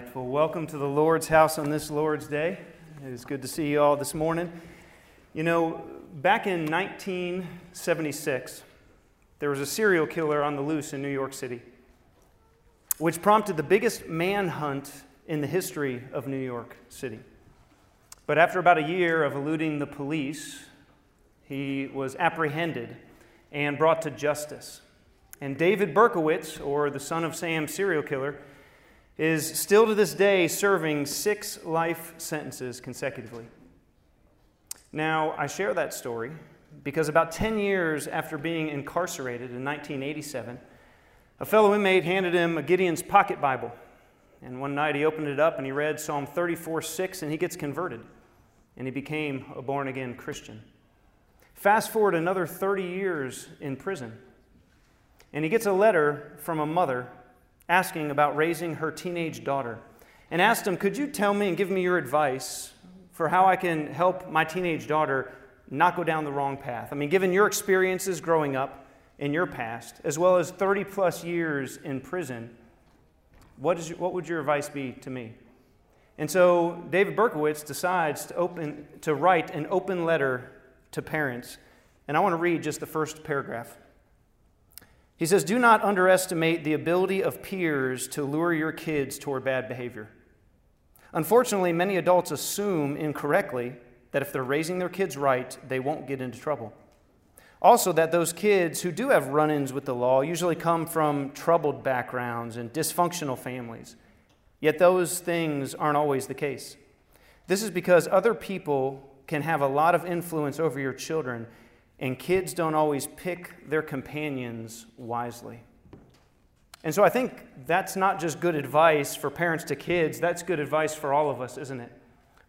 Well, welcome to the Lord's house on this Lord's Day. It is good to see you all this morning. You know, back in 1976, there was a serial killer on the loose in New York City, which prompted the biggest manhunt in the history of New York City. But after about a year of eluding the police, he was apprehended and brought to justice. And David Berkowitz, or the son of Sam serial killer, is still to this day serving six life sentences consecutively. Now, I share that story because about 10 years after being incarcerated in 1987, a fellow inmate handed him a Gideon's Pocket Bible. And one night he opened it up and he read Psalm 34 6, and he gets converted. And he became a born again Christian. Fast forward another 30 years in prison, and he gets a letter from a mother asking about raising her teenage daughter and asked him, Could you tell me and give me your advice for how I can help my teenage daughter not go down the wrong path? I mean, given your experiences growing up in your past, as well as 30 plus years in prison, what, is what would your advice be to me? And so David Berkowitz decides to, open, to write an open letter to parents. And I want to read just the first paragraph. He says, Do not underestimate the ability of peers to lure your kids toward bad behavior. Unfortunately, many adults assume incorrectly that if they're raising their kids right, they won't get into trouble. Also, that those kids who do have run ins with the law usually come from troubled backgrounds and dysfunctional families. Yet those things aren't always the case. This is because other people can have a lot of influence over your children and kids don't always pick their companions wisely. And so I think that's not just good advice for parents to kids, that's good advice for all of us, isn't it?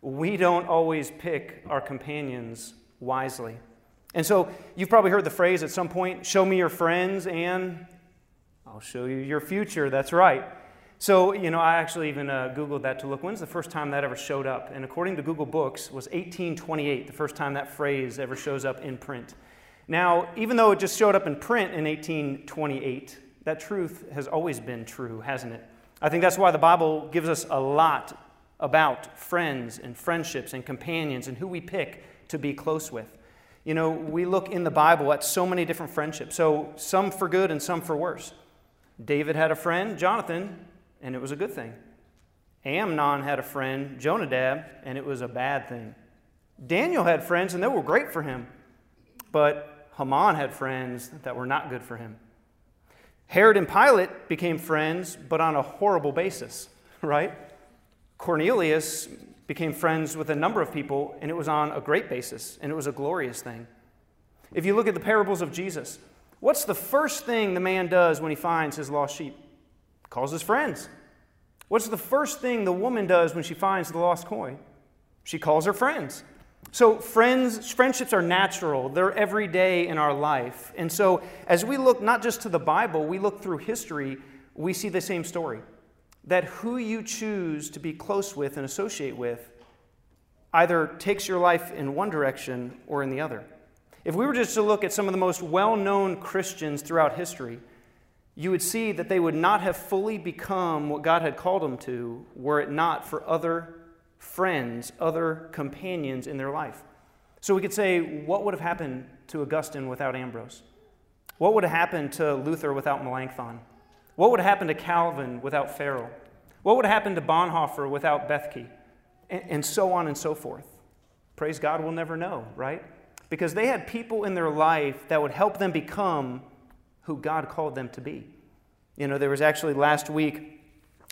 We don't always pick our companions wisely. And so you've probably heard the phrase at some point show me your friends and I'll show you your future. That's right. So, you know, I actually even uh, Googled that to look when's the first time that ever showed up. And according to Google Books, was 1828, the first time that phrase ever shows up in print. Now, even though it just showed up in print in 1828, that truth has always been true, hasn't it? I think that's why the Bible gives us a lot about friends and friendships and companions and who we pick to be close with. You know, we look in the Bible at so many different friendships, so some for good and some for worse. David had a friend, Jonathan, and it was a good thing. Amnon had a friend, Jonadab, and it was a bad thing. Daniel had friends, and they were great for him. But Haman had friends that were not good for him. Herod and Pilate became friends, but on a horrible basis, right? Cornelius became friends with a number of people, and it was on a great basis, and it was a glorious thing. If you look at the parables of Jesus, what's the first thing the man does when he finds his lost sheep? Calls his friends. What's the first thing the woman does when she finds the lost coin? She calls her friends. So, friends, friendships are natural. They're every day in our life. And so, as we look not just to the Bible, we look through history, we see the same story. That who you choose to be close with and associate with either takes your life in one direction or in the other. If we were just to look at some of the most well known Christians throughout history, you would see that they would not have fully become what God had called them to were it not for other friends, other companions in their life. So we could say, what would have happened to Augustine without Ambrose? What would have happened to Luther without Melanchthon? What would have happened to Calvin without Farel? What would have happened to Bonhoeffer without Bethge? And, and so on and so forth. Praise God, we'll never know, right? Because they had people in their life that would help them become who God called them to be. You know, there was actually last week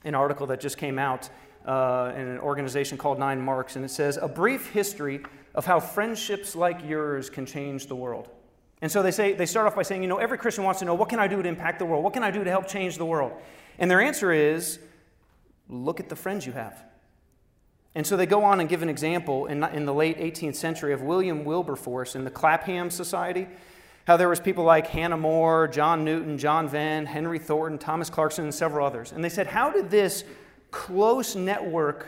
an article that just came out uh, in an organization called Nine Marks, and it says, A brief history of how friendships like yours can change the world. And so they say they start off by saying, you know, every Christian wants to know what can I do to impact the world? What can I do to help change the world? And their answer is, look at the friends you have. And so they go on and give an example in, in the late 18th century of William Wilberforce in the Clapham Society how there was people like Hannah More, John Newton, John Venn, Henry Thornton, Thomas Clarkson, and several others. And they said, how did this close network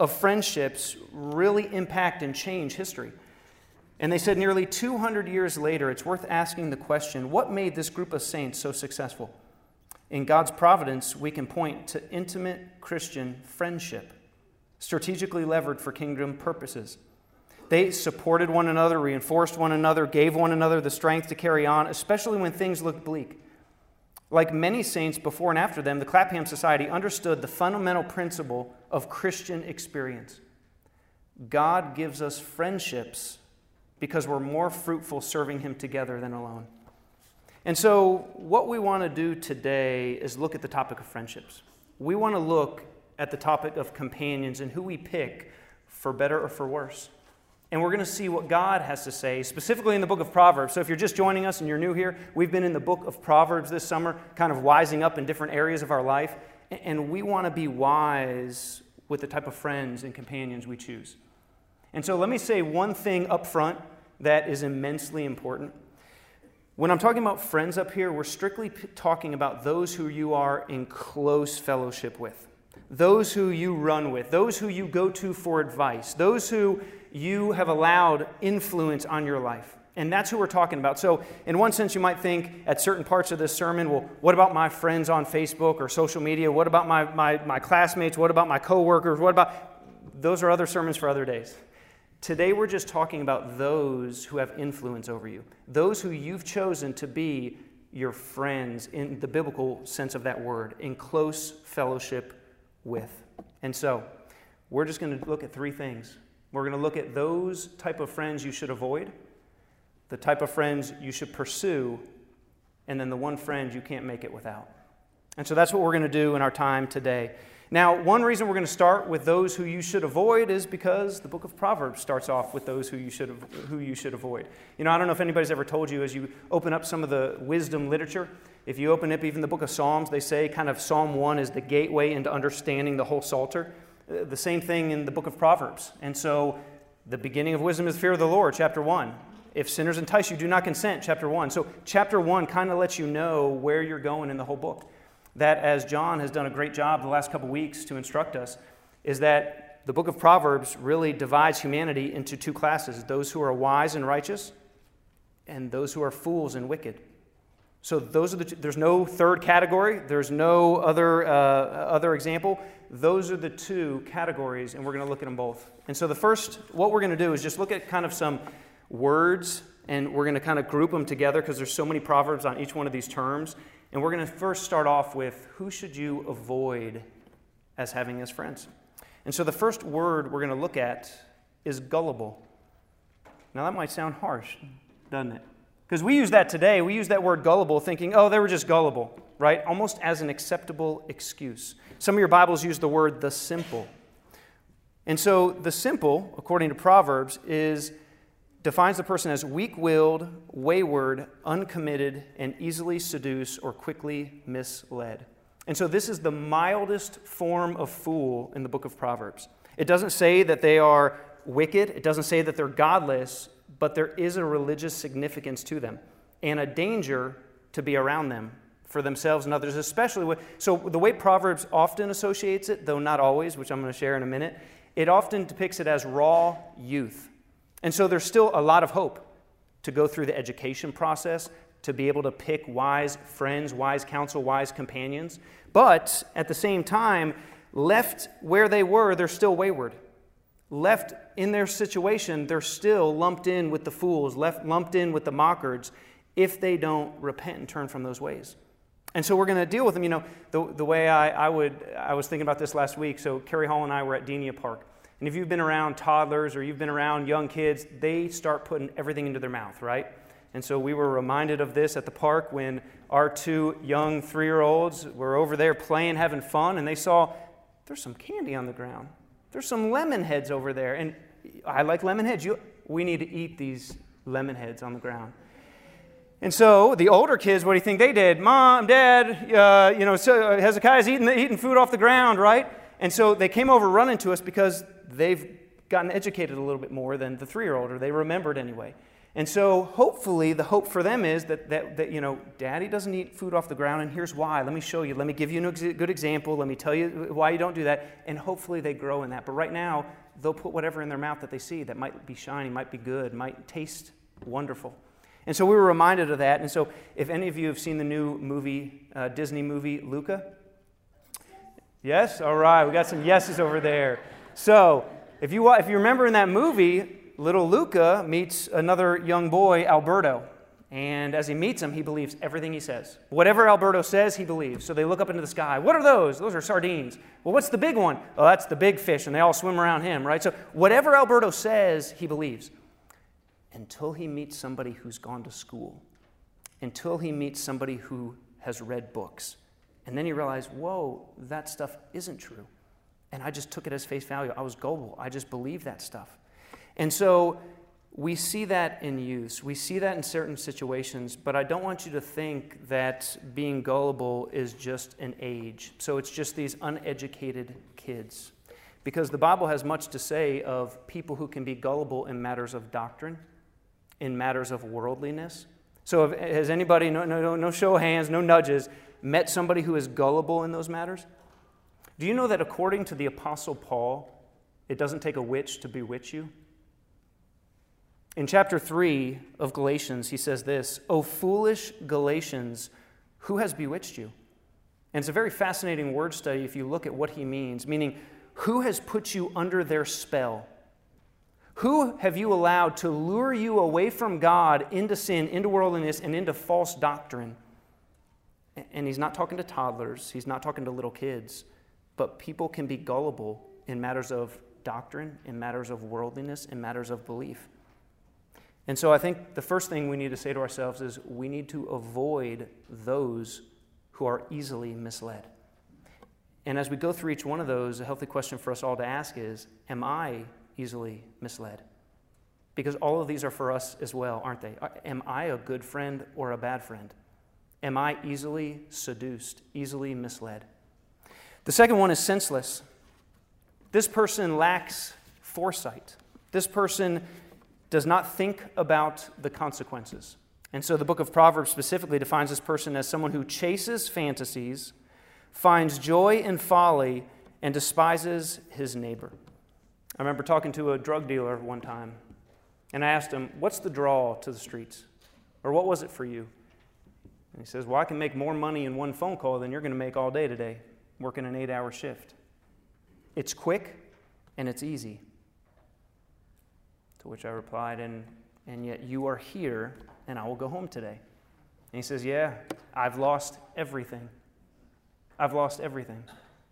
of friendships really impact and change history? And they said nearly 200 years later, it's worth asking the question what made this group of saints so successful? in God's providence, we can point to intimate Christian friendship, strategically levered for kingdom purposes. They supported one another, reinforced one another, gave one another the strength to carry on, especially when things looked bleak. Like many saints before and after them, the Clapham Society understood the fundamental principle of Christian experience. God gives us friendships because we're more fruitful serving Him together than alone. And so, what we want to do today is look at the topic of friendships. We want to look at the topic of companions and who we pick for better or for worse. And we're going to see what God has to say, specifically in the book of Proverbs. So, if you're just joining us and you're new here, we've been in the book of Proverbs this summer, kind of wising up in different areas of our life. And we want to be wise with the type of friends and companions we choose. And so, let me say one thing up front that is immensely important. When I'm talking about friends up here, we're strictly talking about those who you are in close fellowship with, those who you run with, those who you go to for advice, those who you have allowed influence on your life. And that's who we're talking about. So, in one sense, you might think at certain parts of this sermon, well, what about my friends on Facebook or social media? What about my, my, my classmates? What about my coworkers? What about. Those are other sermons for other days. Today, we're just talking about those who have influence over you, those who you've chosen to be your friends in the biblical sense of that word, in close fellowship with. And so, we're just going to look at three things. We're going to look at those type of friends you should avoid, the type of friends you should pursue, and then the one friend you can't make it without. And so that's what we're going to do in our time today. Now, one reason we're going to start with those who you should avoid is because the book of Proverbs starts off with those who you should, who you should avoid. You know, I don't know if anybody's ever told you as you open up some of the wisdom literature, if you open up even the book of Psalms, they say kind of Psalm 1 is the gateway into understanding the whole Psalter. The same thing in the book of Proverbs. And so the beginning of wisdom is fear of the Lord, chapter 1. If sinners entice you, do not consent, chapter 1. So chapter 1 kind of lets you know where you're going in the whole book that, as John has done a great job the last couple weeks to instruct us, is that the book of Proverbs really divides humanity into two classes those who are wise and righteous, and those who are fools and wicked. So those are the there's no third category. There's no other uh, other example. Those are the two categories, and we're going to look at them both. And so the first, what we're going to do is just look at kind of some words, and we're going to kind of group them together because there's so many proverbs on each one of these terms. And we're going to first start off with who should you avoid as having as friends? And so the first word we're going to look at is gullible. Now that might sound harsh, doesn't it? Because we use that today. We use that word gullible thinking, oh, they were just gullible, right? Almost as an acceptable excuse. Some of your Bibles use the word the simple. And so the simple, according to Proverbs, is defines the person as weak willed, wayward, uncommitted, and easily seduced or quickly misled. And so, this is the mildest form of fool in the book of Proverbs. It doesn't say that they are wicked, it doesn't say that they're godless, but there is a religious significance to them and a danger to be around them for themselves and others, especially with. So, the way Proverbs often associates it, though not always, which I'm going to share in a minute, it often depicts it as raw youth. And so there's still a lot of hope to go through the education process, to be able to pick wise friends, wise counsel, wise companions. But at the same time, left where they were, they're still wayward. Left in their situation, they're still lumped in with the fools, left lumped in with the mockers if they don't repent and turn from those ways. And so we're going to deal with them. You know, the, the way I, I would, I was thinking about this last week. So Carrie Hall and I were at Denia Park. And if you've been around toddlers or you've been around young kids, they start putting everything into their mouth, right? And so we were reminded of this at the park when our two young three year olds were over there playing, having fun, and they saw there's some candy on the ground. There's some lemon heads over there. And I like lemon heads. You, we need to eat these lemon heads on the ground. And so the older kids, what do you think they did? Mom, Dad, uh, you know, so Hezekiah's eating, eating food off the ground, right? And so they came over running to us because they've gotten educated a little bit more than the three year old, or they remembered anyway. And so hopefully the hope for them is that, that, that, you know, daddy doesn't eat food off the ground, and here's why. Let me show you. Let me give you a good example. Let me tell you why you don't do that. And hopefully they grow in that. But right now, they'll put whatever in their mouth that they see that might be shiny, might be good, might taste wonderful. And so we were reminded of that. And so, if any of you have seen the new movie, uh, Disney movie, Luca, yes? All right, we got some yeses over there. So, if you, if you remember in that movie, little Luca meets another young boy, Alberto. And as he meets him, he believes everything he says. Whatever Alberto says, he believes. So they look up into the sky. What are those? Those are sardines. Well, what's the big one? Oh, that's the big fish, and they all swim around him, right? So whatever Alberto says, he believes. Until he meets somebody who's gone to school, until he meets somebody who has read books. And then he realized, whoa, that stuff isn't true. And I just took it as face value. I was gullible. I just believed that stuff. And so we see that in use. We see that in certain situations, but I don't want you to think that being gullible is just an age. So it's just these uneducated kids. Because the Bible has much to say of people who can be gullible in matters of doctrine, in matters of worldliness. So, if, has anybody, no, no, no show of hands, no nudges, met somebody who is gullible in those matters? Do you know that according to the Apostle Paul, it doesn't take a witch to bewitch you? In chapter 3 of Galatians, he says this O foolish Galatians, who has bewitched you? And it's a very fascinating word study if you look at what he means, meaning, who has put you under their spell? Who have you allowed to lure you away from God into sin, into worldliness, and into false doctrine? And he's not talking to toddlers, he's not talking to little kids, but people can be gullible in matters of doctrine, in matters of worldliness, in matters of belief. And so I think the first thing we need to say to ourselves is we need to avoid those who are easily misled. And as we go through each one of those, a healthy question for us all to ask is Am I easily misled? Because all of these are for us as well, aren't they? Uh, am I a good friend or a bad friend? Am I easily seduced, easily misled? The second one is senseless. This person lacks foresight. This person does not think about the consequences. And so the book of Proverbs specifically defines this person as someone who chases fantasies, finds joy in folly, and despises his neighbor. I remember talking to a drug dealer one time, and I asked him, What's the draw to the streets? Or what was it for you? And he says, Well, I can make more money in one phone call than you're going to make all day today, working an eight hour shift. It's quick and it's easy. To which I replied, and, and yet you are here, and I will go home today. And he says, Yeah, I've lost everything. I've lost everything.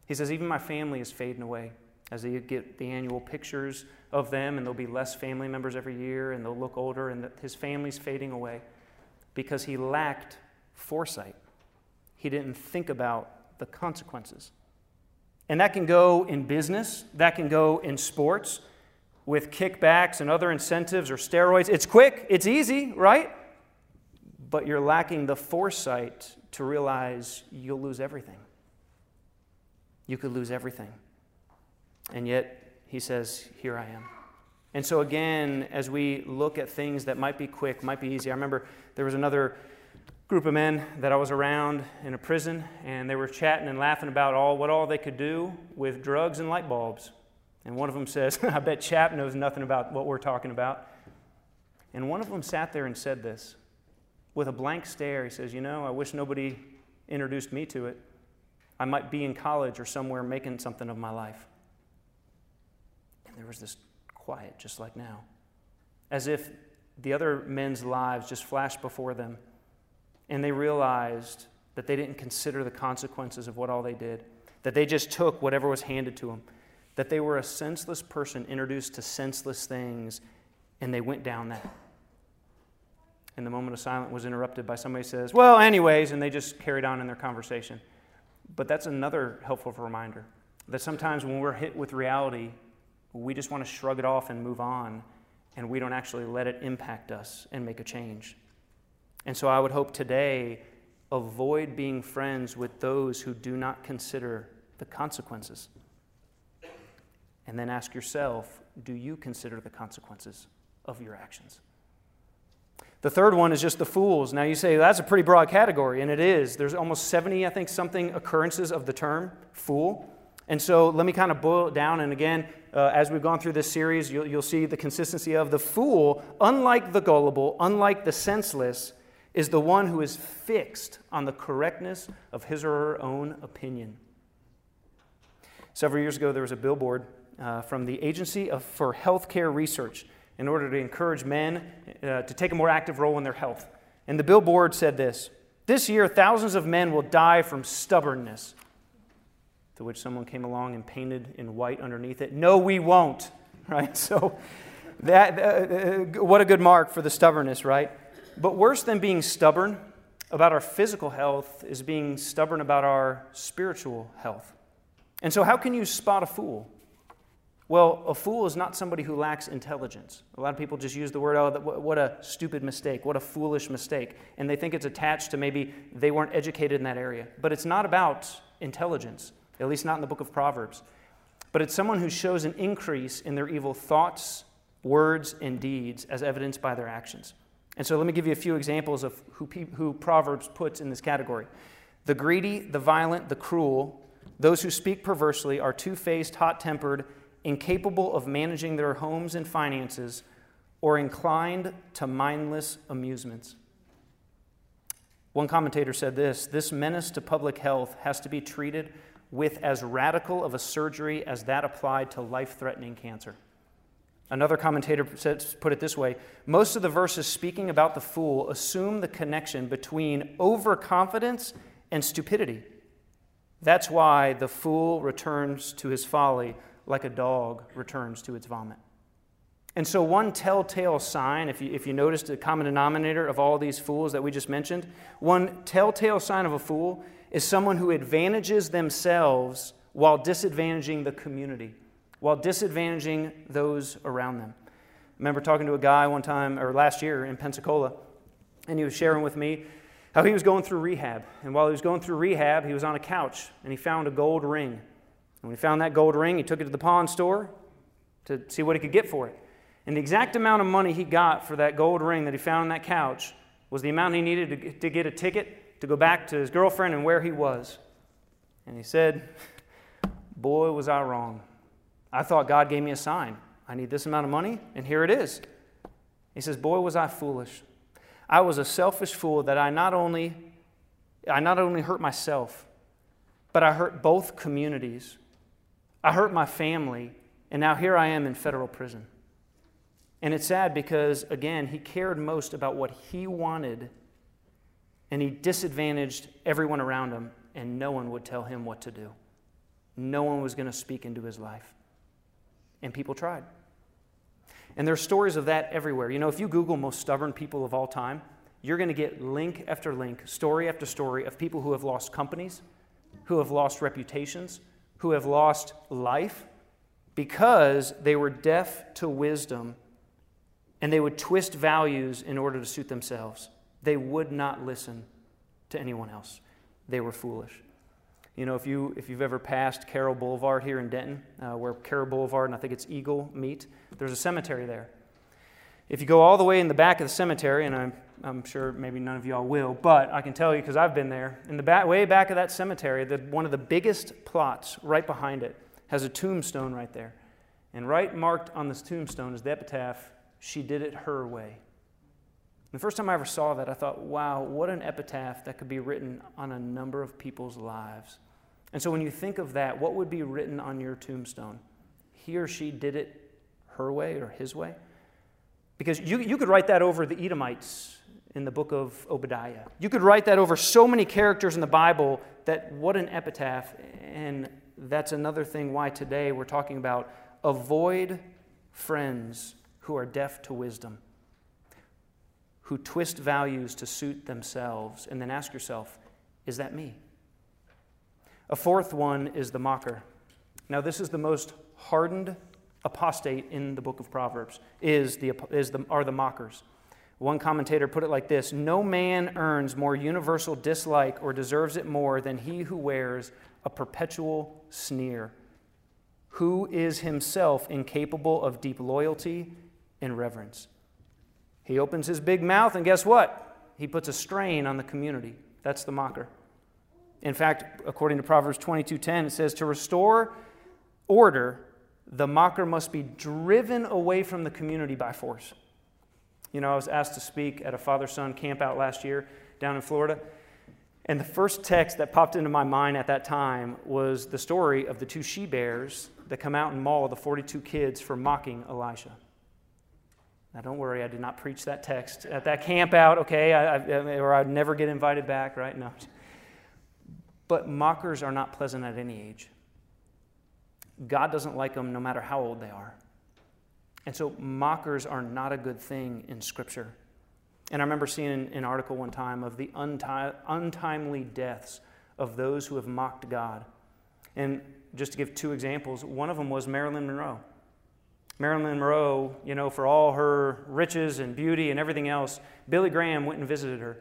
He says, Even my family is fading away as they get the annual pictures of them, and there'll be less family members every year, and they'll look older, and his family's fading away because he lacked foresight. He didn't think about the consequences. And that can go in business, that can go in sports, with kickbacks and other incentives or steroids. It's quick, it's easy, right? But you're lacking the foresight to realize you'll lose everything. You could lose everything. And yet, he says, Here I am. And so, again, as we look at things that might be quick, might be easy, I remember there was another group of men that I was around in a prison, and they were chatting and laughing about all what all they could do with drugs and light bulbs. And one of them says, I bet Chap knows nothing about what we're talking about. And one of them sat there and said this with a blank stare. He says, You know, I wish nobody introduced me to it. I might be in college or somewhere making something of my life. And there was this quiet, just like now, as if the other men's lives just flashed before them. And they realized that they didn't consider the consequences of what all they did, that they just took whatever was handed to them that they were a senseless person introduced to senseless things, and they went down that. And the moment of silence was interrupted by somebody says, Well, anyways, and they just carried on in their conversation. But that's another helpful reminder that sometimes when we're hit with reality, we just want to shrug it off and move on, and we don't actually let it impact us and make a change. And so I would hope today avoid being friends with those who do not consider the consequences. And then ask yourself do you consider the consequences of your actions? The third one is just the fools. Now you say that's a pretty broad category, and it is. There's almost 70, I think, something occurrences of the term fool. And so let me kind of boil it down. And again, uh, as we've gone through this series, you'll, you'll see the consistency of the fool, unlike the gullible, unlike the senseless, is the one who is fixed on the correctness of his or her own opinion. Several years ago, there was a billboard uh, from the Agency of, for Healthcare Research in order to encourage men uh, to take a more active role in their health. And the billboard said this This year, thousands of men will die from stubbornness. To which someone came along and painted in white underneath it, No, we won't. Right? So, that, uh, uh, what a good mark for the stubbornness, right? But worse than being stubborn about our physical health is being stubborn about our spiritual health. And so, how can you spot a fool? Well, a fool is not somebody who lacks intelligence. A lot of people just use the word, oh, what a stupid mistake, what a foolish mistake. And they think it's attached to maybe they weren't educated in that area. But it's not about intelligence, at least not in the book of Proverbs. But it's someone who shows an increase in their evil thoughts, words, and deeds as evidenced by their actions. And so let me give you a few examples of who, who Proverbs puts in this category. The greedy, the violent, the cruel, those who speak perversely are two faced, hot tempered, incapable of managing their homes and finances, or inclined to mindless amusements. One commentator said this this menace to public health has to be treated with as radical of a surgery as that applied to life threatening cancer. Another commentator put it this way most of the verses speaking about the fool assume the connection between overconfidence and stupidity. That's why the fool returns to his folly like a dog returns to its vomit. And so, one telltale sign, if you, if you noticed the common denominator of all these fools that we just mentioned, one telltale sign of a fool is someone who advantages themselves while disadvantaging the community, while disadvantaging those around them. I remember talking to a guy one time, or last year in Pensacola, and he was sharing with me how he was going through rehab. And while he was going through rehab, he was on a couch and he found a gold ring And when he found that gold ring, he took it to the pawn store to see what he could get for it. And the exact amount of money he got for that gold ring that he found on that couch was the amount he needed to, get a ticket to go back to his girlfriend and where he was. And he said, Boy, was I wrong. I thought God gave me a sign. I need this amount of money, and here it is. He says, Boy, was I foolish. I was a selfish fool that I not only I not only hurt myself, but I hurt both communities I hurt my family, and now here I am in federal prison. And it's sad because, again, he cared most about what he wanted, and he disadvantaged everyone around him, and no one would tell him what to do. No one was going to speak into his life. And people tried. And there's stories of that everywhere. You know, if you Google most stubborn people of all time, you're going to get link after link, story after story of people who have lost companies, who have lost reputations, who have lost life because they were deaf to wisdom and they would twist values in order to suit themselves. They would not listen to anyone else. They were foolish. You know, if, you, if you've ever passed Carroll Boulevard here in Denton, uh, where Carroll Boulevard and I think it's Eagle meet, there's a cemetery there. If you go all the way in the back of the cemetery, and I'm, I'm sure maybe none of y'all will, but I can tell you because I've been there, in the back, way back of that cemetery, the, one of the biggest plots right behind it has a tombstone right there. And right marked on this tombstone is the epitaph, She Did It Her Way. The first time I ever saw that, I thought, wow, what an epitaph that could be written on a number of people's lives. And so when you think of that, what would be written on your tombstone? He or she did it her way or his way? Because you, you could write that over the Edomites in the book of Obadiah. You could write that over so many characters in the Bible that what an epitaph. And that's another thing why today we're talking about avoid friends who are deaf to wisdom, who twist values to suit themselves, and then ask yourself, is that me? A fourth one is the mocker. Now, this is the most hardened apostate in the book of Proverbs is the, is the, are the mockers. One commentator put it like this No man earns more universal dislike or deserves it more than he who wears a perpetual sneer, who is himself incapable of deep loyalty and reverence. He opens his big mouth, and guess what? He puts a strain on the community. That's the mocker. In fact, according to Proverbs 22:10, it says, To restore order, the mocker must be driven away from the community by force. You know, I was asked to speak at a father son camp out last year down in Florida. And the first text that popped into my mind at that time was the story of the two she bears that come out and maul the 42 kids for mocking Elisha. Now, don't worry, I did not preach that text at that camp out, okay, I, I, or I'd never get invited back, right? No. But mockers are not pleasant at any age. God doesn't like them no matter how old they are. And so, mockers are not a good thing in Scripture. And I remember seeing an article one time of the untimely deaths of those who have mocked God. And just to give two examples, one of them was Marilyn Monroe. Marilyn Monroe, you know, for all her riches and beauty and everything else, Billy Graham went and visited her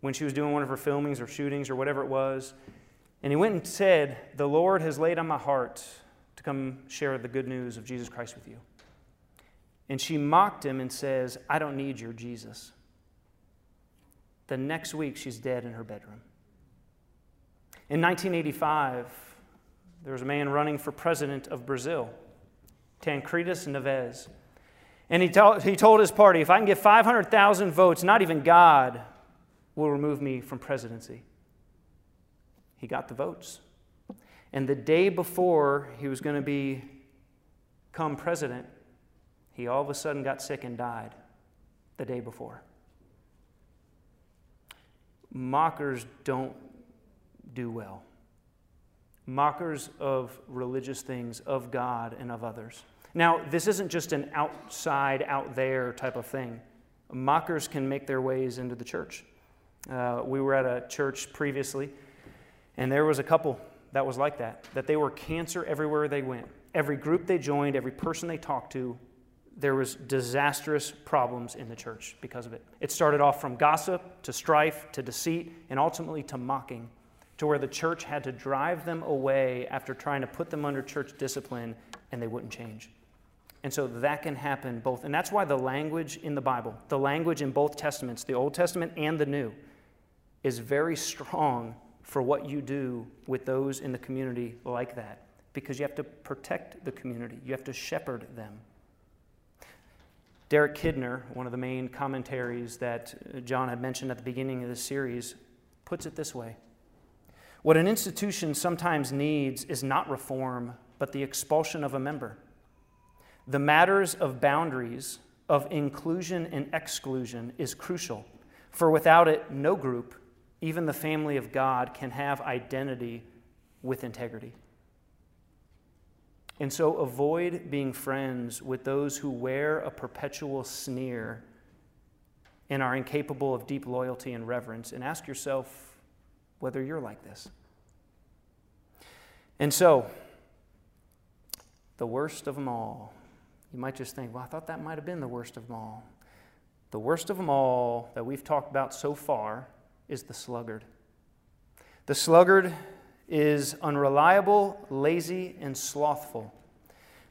when she was doing one of her filmings or shootings or whatever it was. And he went and said, The Lord has laid on my heart to come share the good news of Jesus Christ with you. And she mocked him and says, I don't need your Jesus. The next week, she's dead in her bedroom. In 1985, there was a man running for president of Brazil, Tancredo Neves. And he, he told his party, if I can get 500,000 votes, not even God will remove me from presidency. He got the votes. And the day before he was going to become president, he all of a sudden got sick and died the day before. Mockers don't do well. Mockers of religious things, of God, and of others. Now, this isn't just an outside, out there type of thing. Mockers can make their ways into the church. Uh, we were at a church previously, and there was a couple that was like that, that they were cancer everywhere they went. Every group they joined, every person they talked to, there was disastrous problems in the church because of it. It started off from gossip to strife to deceit and ultimately to mocking, to where the church had to drive them away after trying to put them under church discipline and they wouldn't change. And so that can happen both. And that's why the language in the Bible, the language in both testaments, the Old Testament and the New, is very strong for what you do with those in the community like that. Because you have to protect the community, you have to shepherd them. Derek Kidner, one of the main commentaries that uh, John had mentioned at the beginning of this series, puts it this way What an institution sometimes needs is not reform, but the expulsion of a member. The matters of boundaries, of inclusion and exclusion, is crucial, for without it, no group, even the family of God, can have identity with integrity. And so avoid being friends with those who wear a perpetual sneer and are incapable of deep loyalty and reverence, and ask yourself whether you're like this. And so, the worst of them all you might just think, well, I thought that might have been the worst of them all. The worst of them all that we've talked about so far is the sluggard. The sluggard is unreliable, lazy, and slothful.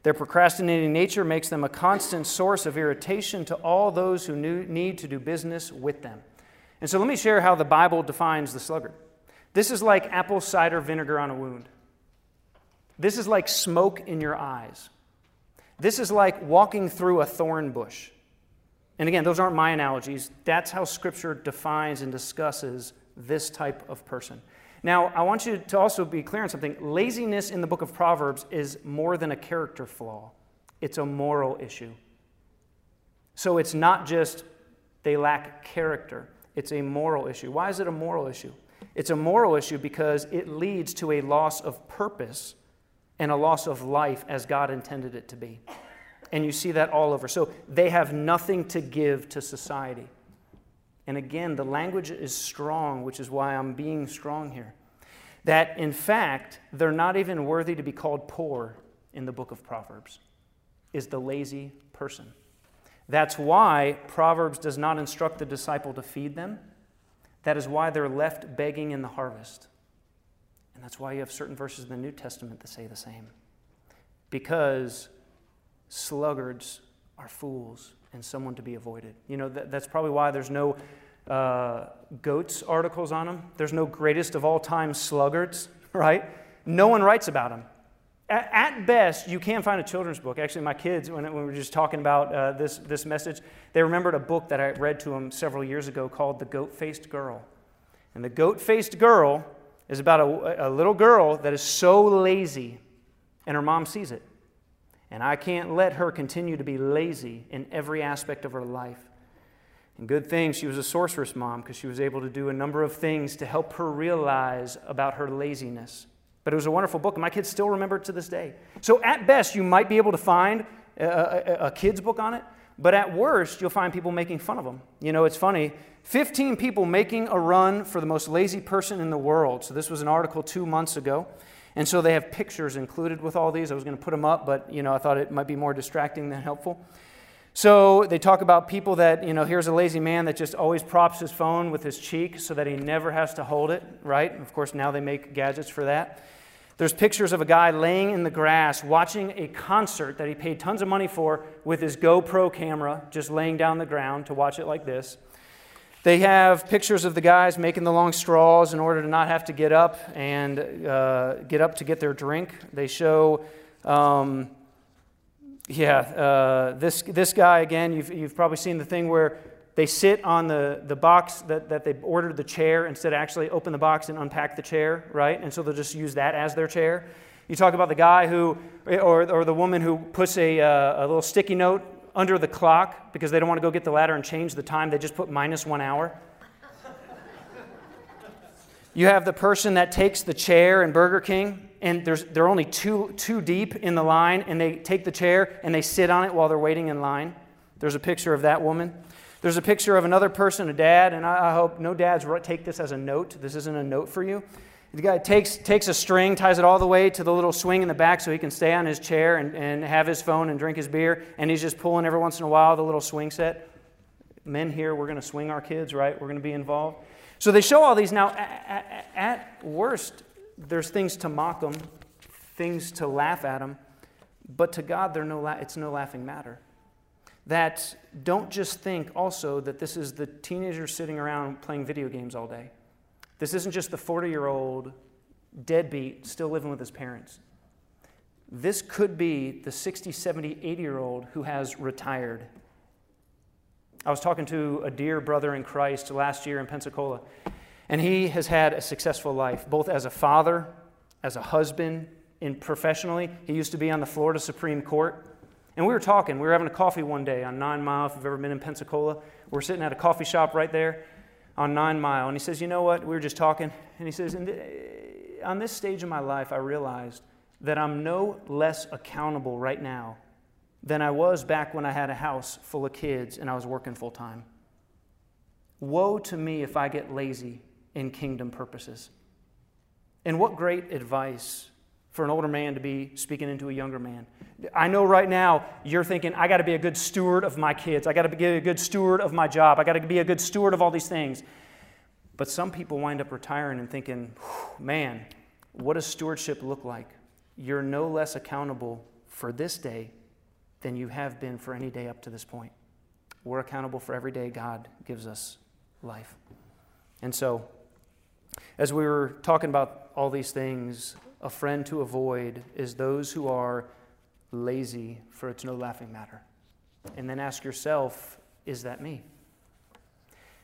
Their procrastinating nature makes them a constant source of irritation to all those who need to do business with them. And so let me share how the Bible defines the sluggard. This is like apple cider vinegar on a wound. This is like smoke in your eyes. This is like walking through a thorn bush. And again, those aren't my analogies. That's how Scripture defines and discusses this type of person. Now, I want you to also be clear on something. Laziness in the book of Proverbs is more than a character flaw, it's a moral issue. So it's not just they lack character, it's a moral issue. Why is it a moral issue? It's a moral issue because it leads to a loss of purpose and a loss of life as God intended it to be. And you see that all over. So they have nothing to give to society. And again, the language is strong, which is why I'm being strong here. That in fact, they're not even worthy to be called poor in the book of Proverbs, is the lazy person. That's why Proverbs does not instruct the disciple to feed them. That is why they're left begging in the harvest. And that's why you have certain verses in the New Testament that say the same. Because sluggards are fools and someone to be avoided. You know, that, that's probably why there's no uh, goats articles on them. There's no greatest of all time sluggards, right? No one writes about them. at, at, best, you can find a children's book. Actually, my kids, when, when we were just talking about uh, this, this message, they remembered a book that I read to them several years ago called The Goat Faced Girl. And the goat faced girl is about a, a little girl that is so lazy, and her mom sees it. And I can't let her continue to be lazy in every aspect of her life. And good thing she was a sorceress mom because she was able to do a number of things to help her realize about her laziness. But it was a wonderful book, and my kids still remember it to this day. So, at best, you might be able to find a, a, a kid's book on it, but at worst, you'll find people making fun of them. You know, it's funny 15 people making a run for the most lazy person in the world. So, this was an article two months ago. And so they have pictures included with all these. I was going to put them up, but you know, I thought it might be more distracting than helpful. So they talk about people that, you know, here's a lazy man that just always props his phone with his cheek so that he never has to hold it, right? Of course, now they make gadgets for that. There's pictures of a guy laying in the grass watching a concert that he paid tons of money for with his GoPro camera, just laying down the ground to watch it like this. They have pictures of the guys making the long straws in order to not have to get up and uh, get up to get their drink. They show. Um, yeah, uh, this, this guy, again, you've, you've probably seen the thing where they sit on the, the box that, that they ordered the chair instead of actually open the box and unpack the chair, right? And so they'll just use that as their chair. You talk about the guy who, or, or the woman who puts a, uh, a little sticky note under the clock because they don't want to go get the ladder and change the time. They just put minus one hour. you have the person that takes the chair in Burger King and there's, they're only two, two deep in the line, and they take the chair and they sit on it while they're waiting in line. There's a picture of that woman. There's a picture of another person, a dad, and I, I hope no dads take this as a note. This isn't a note for you. The guy takes, takes a string, ties it all the way to the little swing in the back so he can stay on his chair and, and have his phone and drink his beer, and he's just pulling every once in a while the little swing set. Men here, we're going to swing our kids, right? We're going to be involved. So they show all these. Now, at, at worst, there's things to mock them, things to laugh at them, but to God, they're no la- it's no laughing matter. That don't just think also that this is the teenager sitting around playing video games all day. This isn't just the 40 year old deadbeat still living with his parents. This could be the 60, 70, 80 year old who has retired. I was talking to a dear brother in Christ last year in Pensacola, and he has had a successful life, both as a father, as a husband, and professionally. He used to be on the Florida Supreme Court. And we were talking. We were having a coffee one day on Nine Mile, if you've ever been in Pensacola. We're sitting at a coffee shop right there on Nine Mile. And he says, You know what? We were just talking. And he says, On this stage of my life, I realized that I'm no less accountable right now than I was back when I had a house full of kids and I was working full time. Woe to me if I get lazy in kingdom purposes. And what great advice for an older man to be speaking into a younger man. I know right now you're thinking, I got to be a good steward of my kids. I got to be a good steward of my job. I got to be a good steward of all these things. But some people wind up retiring and thinking, man, what does stewardship look like? You're no less accountable for this day than you have been for any day up to this point. We're accountable for every day God gives us life. And so, as we were talking about all these things, a friend to avoid is those who are lazy, for it's no laughing matter. And then ask yourself, is that me?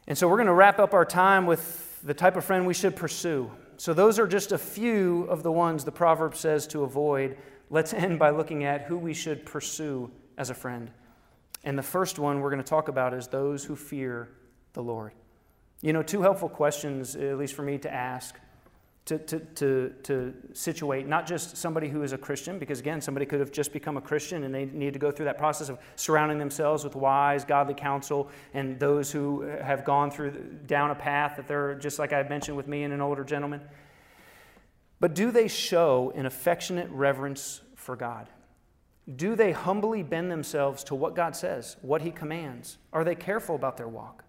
And so we're going to wrap up our time with the type of friend we should pursue. So those are just a few of the ones the proverb says to avoid. Let's end by looking at who we should pursue as a friend. And the first one we're going to talk about is those who fear the Lord. You know, two helpful questions, at least for me to ask, to, to, to, to situate not just somebody who is a Christian, because again, somebody could have just become a Christian and they need to go through that process of surrounding themselves with wise, godly counsel and those who have gone through down a path that they're just like I mentioned with me and an older gentleman. But do they show an affectionate reverence for God? Do they humbly bend themselves to what God says, what He commands? Are they careful about their walk?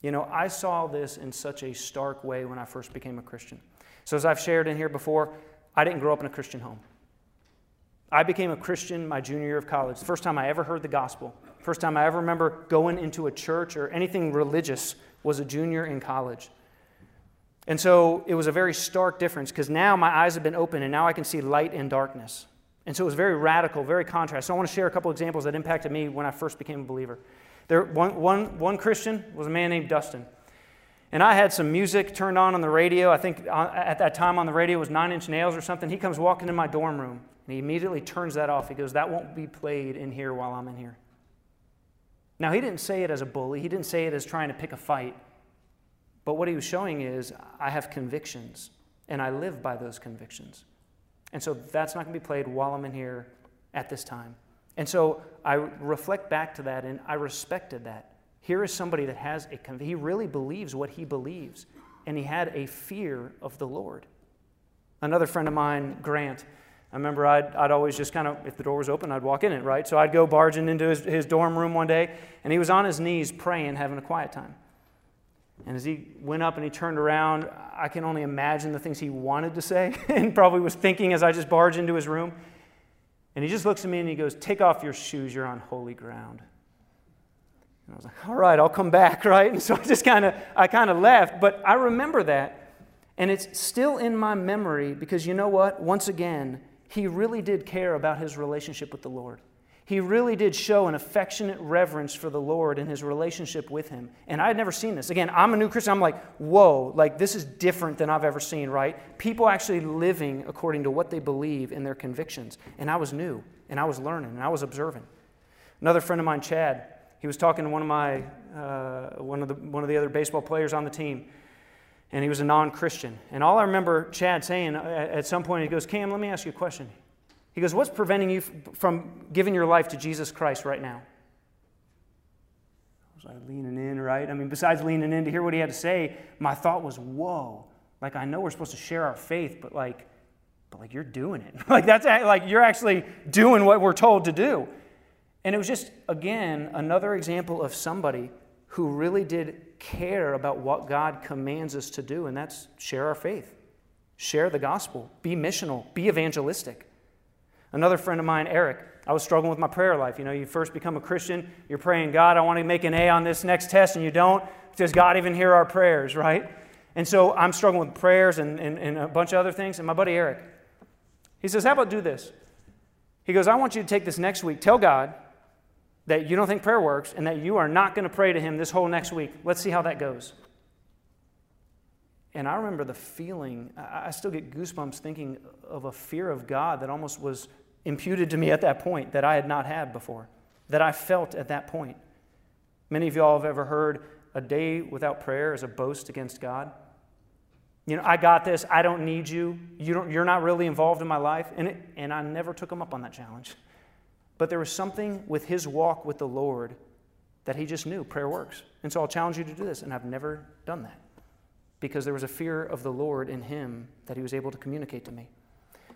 You know, I saw this in such a stark way when I first became a Christian. So, as I've shared in here before, I didn't grow up in a Christian home. I became a Christian my junior year of college. The first time I ever heard the gospel, first time I ever remember going into a church or anything religious was a junior in college. And so it was a very stark difference because now my eyes have been open and now I can see light and darkness. And so it was very radical, very contrast. So I want to share a couple examples that impacted me when I first became a believer. There, one, one, one Christian was a man named Dustin. And I had some music turned on on the radio. I think uh, at that time on the radio was Nine Inch Nails or something. He comes walking in my dorm room and he immediately turns that off. He goes, That won't be played in here while I'm in here. Now, he didn't say it as a bully, he didn't say it as trying to pick a fight. But what he was showing is, I have convictions and I live by those convictions. And so that's not going to be played while I'm in here at this time. And so I reflect back to that and I respected that. Here is somebody that has a, he really believes what he believes, and he had a fear of the Lord. Another friend of mine, Grant, I remember I'd, I'd always just kind of, if the door was open, I'd walk in it, right? So I'd go barging into his, his dorm room one day, and he was on his knees praying, having a quiet time. And as he went up and he turned around, I can only imagine the things he wanted to say and probably was thinking as I just barged into his room. And he just looks at me and he goes, Take off your shoes, you're on holy ground. And I was like, all right, I'll come back, right? And so I just kind of, I kind of left. But I remember that. And it's still in my memory because you know what? Once again, he really did care about his relationship with the Lord. He really did show an affectionate reverence for the Lord and his relationship with him. And I had never seen this. Again, I'm a new Christian. I'm like, whoa, like this is different than I've ever seen, right? People actually living according to what they believe in their convictions. And I was new, and I was learning, and I was observing. Another friend of mine, Chad, he was talking to one of my uh, one of the one of the other baseball players on the team, and he was a non-Christian. And all I remember Chad saying uh, at some point, he goes, "Cam, let me ask you a question." He goes, "What's preventing you from giving your life to Jesus Christ right now?" I was like leaning in, right? I mean, besides leaning in to hear what he had to say, my thought was, "Whoa!" Like I know we're supposed to share our faith, but like, but like you're doing it. like that's like you're actually doing what we're told to do. And it was just, again, another example of somebody who really did care about what God commands us to do, and that's share our faith, share the gospel, be missional, be evangelistic. Another friend of mine, Eric, I was struggling with my prayer life. You know, you first become a Christian, you're praying, God, I want to make an A on this next test, and you don't. Does God even hear our prayers, right? And so I'm struggling with prayers and, and, and a bunch of other things. And my buddy Eric, he says, How about do this? He goes, I want you to take this next week, tell God, that you don't think prayer works and that you are not going to pray to Him this whole next week. Let's see how that goes. And I remember the feeling, I still get goosebumps thinking of a fear of God that almost was imputed to me at that point that I had not had before, that I felt at that point. Many of y'all have ever heard a day without prayer is a boast against God. You know, I got this, I don't need you, you don't, you're not really involved in my life. And, it, and I never took him up on that challenge. But there was something with his walk with the Lord that he just knew prayer works. And so I'll challenge you to do this. And I've never done that because there was a fear of the Lord in him that he was able to communicate to me.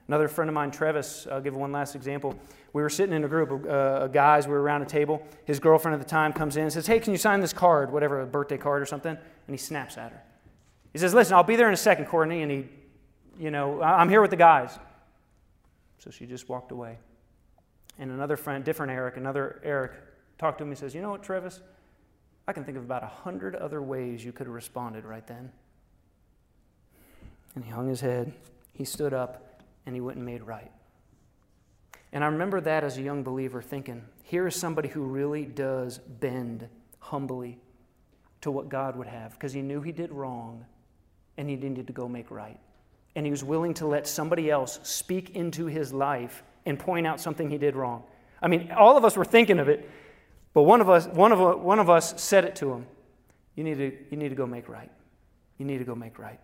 Another friend of mine, Travis, I'll give one last example. We were sitting in a group of uh, guys, we were around a table. His girlfriend at the time comes in and says, Hey, can you sign this card, whatever, a birthday card or something? And he snaps at her. He says, Listen, I'll be there in a second, Courtney. And he, you know, I'm here with the guys. So she just walked away. And another friend, different Eric, another Eric, talked to him and says, You know what, Travis? I can think of about a hundred other ways you could have responded right then. And he hung his head, he stood up, and he went and made right. And I remember that as a young believer thinking, here is somebody who really does bend humbly to what God would have because he knew he did wrong and he needed to go make right. And he was willing to let somebody else speak into his life and point out something he did wrong. I mean, all of us were thinking of it, but one of us, one of, one of us said it to him. You need, to, you need to go make right. You need to go make right.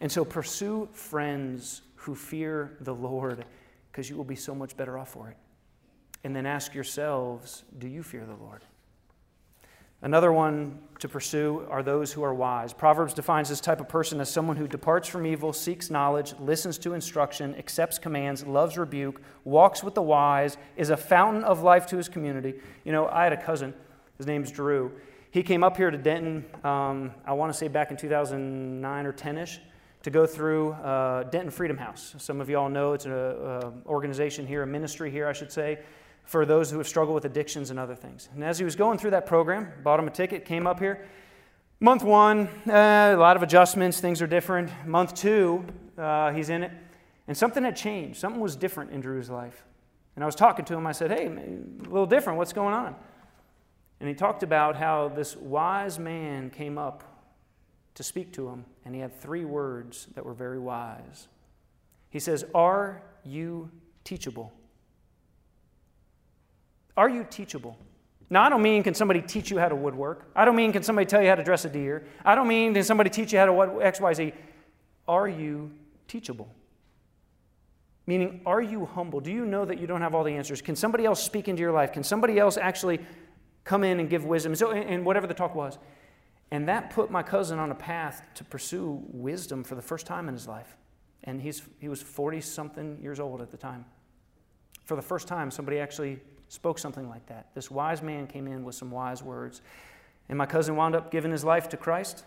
And so pursue friends who fear the Lord because you will be so much better off for it. And then ask yourselves do you fear the Lord? Another one to pursue are those who are wise. Proverbs defines this type of person as someone who departs from evil, seeks knowledge, listens to instruction, accepts commands, loves rebuke, walks with the wise, is a fountain of life to his community. You know, I had a cousin, his name's Drew. He came up here to Denton, um, I want to say back in 2009 or 10 ish, to go through uh, Denton Freedom House. Some of you all know it's an organization here, a ministry here, I should say for those who have struggled with addictions and other things. And as he was going through that program, bought him a ticket, came up here. Month one, uh, a lot of adjustments, things are different. Month two, uh, he's in it. And something had changed. Something was different in Drew's life. And I was talking to him. I said, Hey, a little different. What's going on? And he talked about how this wise man came up to speak to him, and he had three words that were very wise. He says, Are you teachable? Are you teachable? Now, I don't mean can somebody teach you how to woodwork. I don't mean can somebody tell you how to dress a deer. I don't mean can somebody teach you how to what X, Y, Z. Are you teachable? Meaning, are you humble? Do you know that you don't have all the answers? Can somebody else speak into your life? Can somebody else actually come in and give wisdom? So, and whatever the talk was. And that put my cousin on a path to pursue wisdom for the first time in his life. And he's, he was 40 something years old at the time. For the first time, somebody actually spoke something like that. This wise man came in with some wise words. And my cousin wound up giving his life to Christ,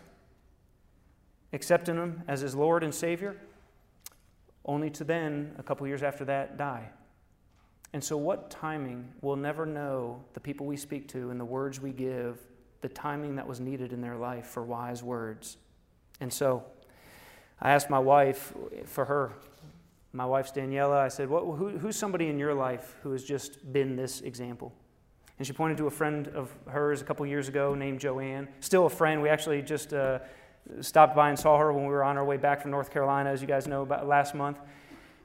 accepting him as his Lord and Savior, only to then, a couple years after that, die. And so, what timing? We'll never know the people we speak to and the words we give, the timing that was needed in their life for wise words. And so, I asked my wife for her my wife's Daniela. I said, what, who, Who's somebody in your life who has just been this example? And she pointed to a friend of hers a couple years ago named Joanne. Still a friend. We actually just uh, stopped by and saw her when we were on our way back from North Carolina, as you guys know, about last month.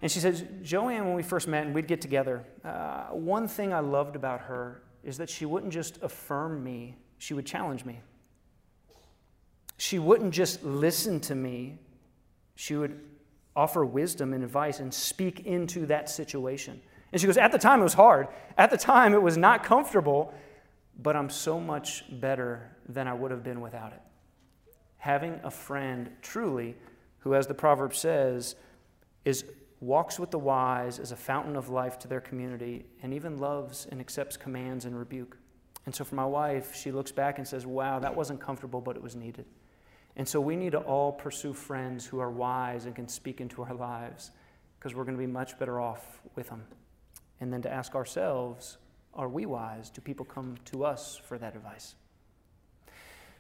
And she says, Joanne, when we first met and we'd get together, uh, one thing I loved about her is that she wouldn't just affirm me, she would challenge me. She wouldn't just listen to me, she would offer wisdom and advice and speak into that situation. And she goes, At the time, it was hard. At the time, it was not comfortable, but I'm so much better than I would have been without it. Having a friend truly who, as the proverb says, is walks with the wise as a fountain of life to their community and even loves and accepts commands and rebuke. And so for my wife, she looks back and says, Wow, that wasn't comfortable, but it was needed. And so we need to all pursue friends who are wise and can speak into our lives because we're going to be much better off with them. And then to ask ourselves, are we wise? Do people come to us for that advice?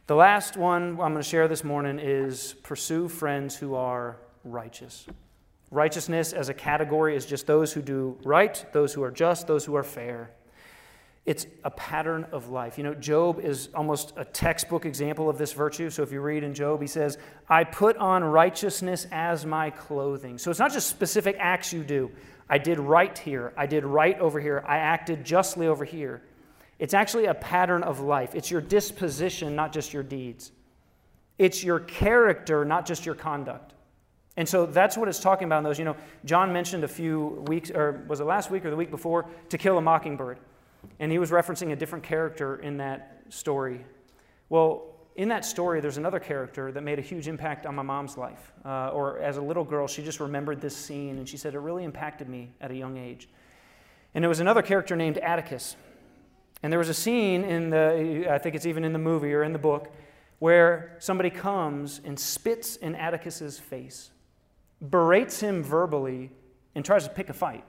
The last one I'm going to share this morning is pursue friends who are righteous. Righteousness as a category is just those who do right, those who are just, those who are fair. It's a pattern of life. You know, Job is almost a textbook example of this virtue. So if you read in Job, he says, I put on righteousness as my clothing. So it's not just specific acts you do. I did right here. I did right over here. I acted justly over here. It's actually a pattern of life. It's your disposition, not just your deeds. It's your character, not just your conduct. And so that's what it's talking about in those. You know, John mentioned a few weeks, or was it last week or the week before, to kill a mockingbird. And he was referencing a different character in that story. Well, in that story, there's another character that made a huge impact on my mom's life. Uh, or as a little girl, she just remembered this scene and she said it really impacted me at a young age. And it was another character named Atticus. And there was a scene in the, I think it's even in the movie or in the book, where somebody comes and spits in Atticus's face, berates him verbally, and tries to pick a fight.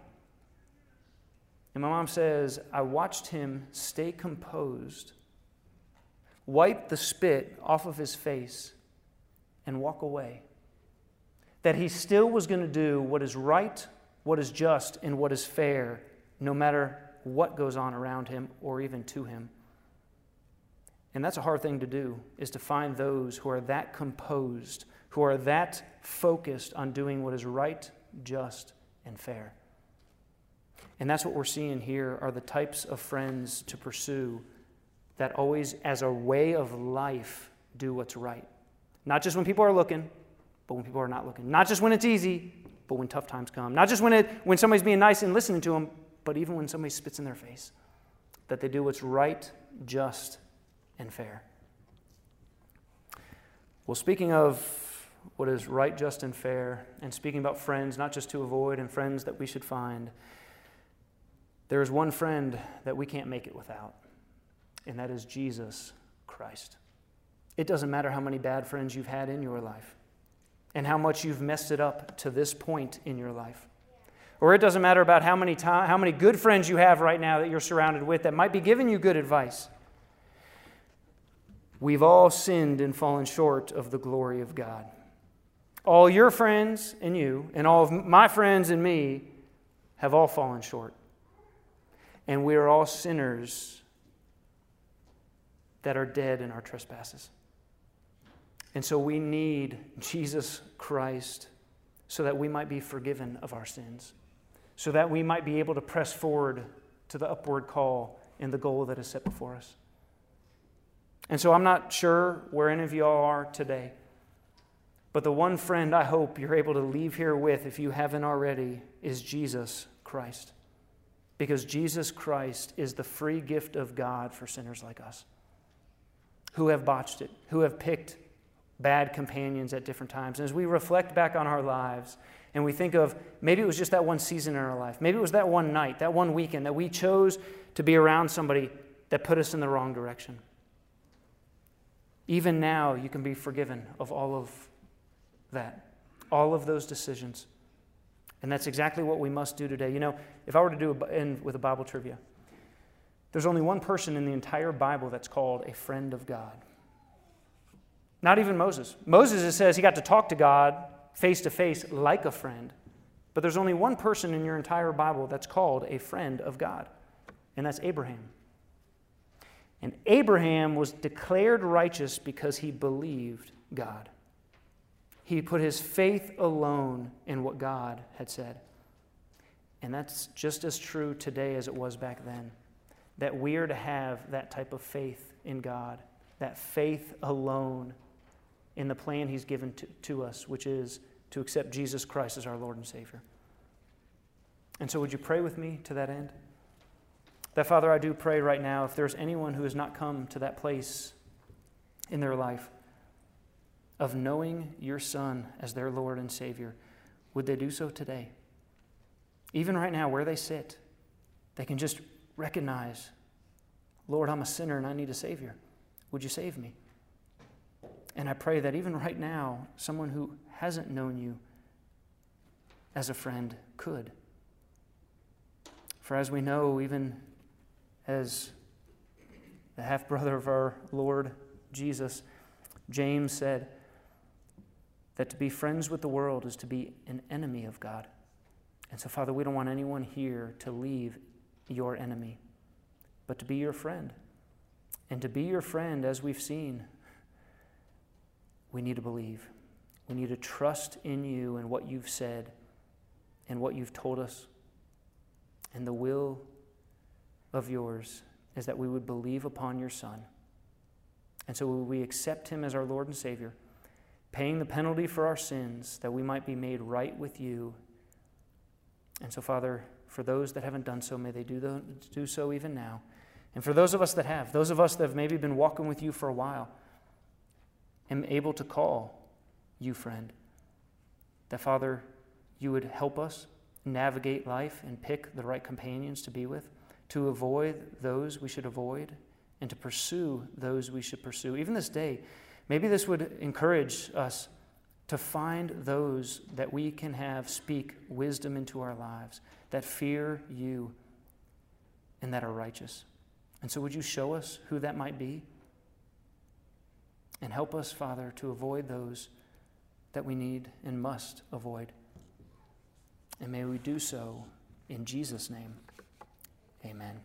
And my mom says, I watched him stay composed, wipe the spit off of his face, and walk away. That he still was going to do what is right, what is just, and what is fair, no matter what goes on around him or even to him. And that's a hard thing to do, is to find those who are that composed, who are that focused on doing what is right, just, and fair. And that's what we're seeing here are the types of friends to pursue that always, as a way of life, do what's right. Not just when people are looking, but when people are not looking. Not just when it's easy, but when tough times come. Not just when, it, when somebody's being nice and listening to them, but even when somebody spits in their face. That they do what's right, just, and fair. Well, speaking of what is right, just, and fair, and speaking about friends, not just to avoid, and friends that we should find. There is one friend that we can't make it without, and that is Jesus Christ. It doesn't matter how many bad friends you've had in your life and how much you've messed it up to this point in your life. Or it doesn't matter about how many, time, how many good friends you have right now that you're surrounded with that might be giving you good advice. We've all sinned and fallen short of the glory of God. All your friends and you, and all of my friends and me, have all fallen short. And we are all sinners that are dead in our trespasses. And so we need Jesus Christ so that we might be forgiven of our sins, so that we might be able to press forward to the upward call and the goal that is set before us. And so I'm not sure where any of you all are today, but the one friend I hope you're able to leave here with, if you haven't already, is Jesus Christ. Because Jesus Christ is the free gift of God for sinners like us who have botched it, who have picked bad companions at different times. And as we reflect back on our lives and we think of maybe it was just that one season in our life, maybe it was that one night, that one weekend that we chose to be around somebody that put us in the wrong direction. Even now, you can be forgiven of all of that, all of those decisions. And that's exactly what we must do today. You know, if I were to do a, end with a Bible trivia, there's only one person in the entire Bible that's called a friend of God. Not even Moses. Moses, it says he got to talk to God face to face like a friend. But there's only one person in your entire Bible that's called a friend of God, and that's Abraham. And Abraham was declared righteous because he believed God. He put his faith alone in what God had said. And that's just as true today as it was back then. That we are to have that type of faith in God, that faith alone in the plan He's given to, to us, which is to accept Jesus Christ as our Lord and Savior. And so, would you pray with me to that end? That, Father, I do pray right now if there's anyone who has not come to that place in their life of knowing your Son as their Lord and Savior, would they do so today? Even right now, where they sit, they can just recognize, Lord, I'm a sinner and I need a Savior. Would you save me? And I pray that even right now, someone who hasn't known you as a friend could. For as we know, even as the half brother of our Lord Jesus, James said that to be friends with the world is to be an enemy of God. And so, Father, we don't want anyone here to leave your enemy, but to be your friend. And to be your friend, as we've seen, we need to believe. We need to trust in you and what you've said and what you've told us. And the will of yours is that we would believe upon your Son. And so we accept him as our Lord and Savior, paying the penalty for our sins that we might be made right with you. And so, Father, for those that haven't done so, may they do, the, do so even now. And for those of us that have, those of us that have maybe been walking with you for a while, am able to call you friend. That, Father, you would help us navigate life and pick the right companions to be with, to avoid those we should avoid, and to pursue those we should pursue. Even this day, maybe this would encourage us to find those that we can have speak wisdom into our lives, that fear you and that are righteous. And so, would you show us who that might be? And help us, Father, to avoid those that we need and must avoid. And may we do so in Jesus' name. Amen.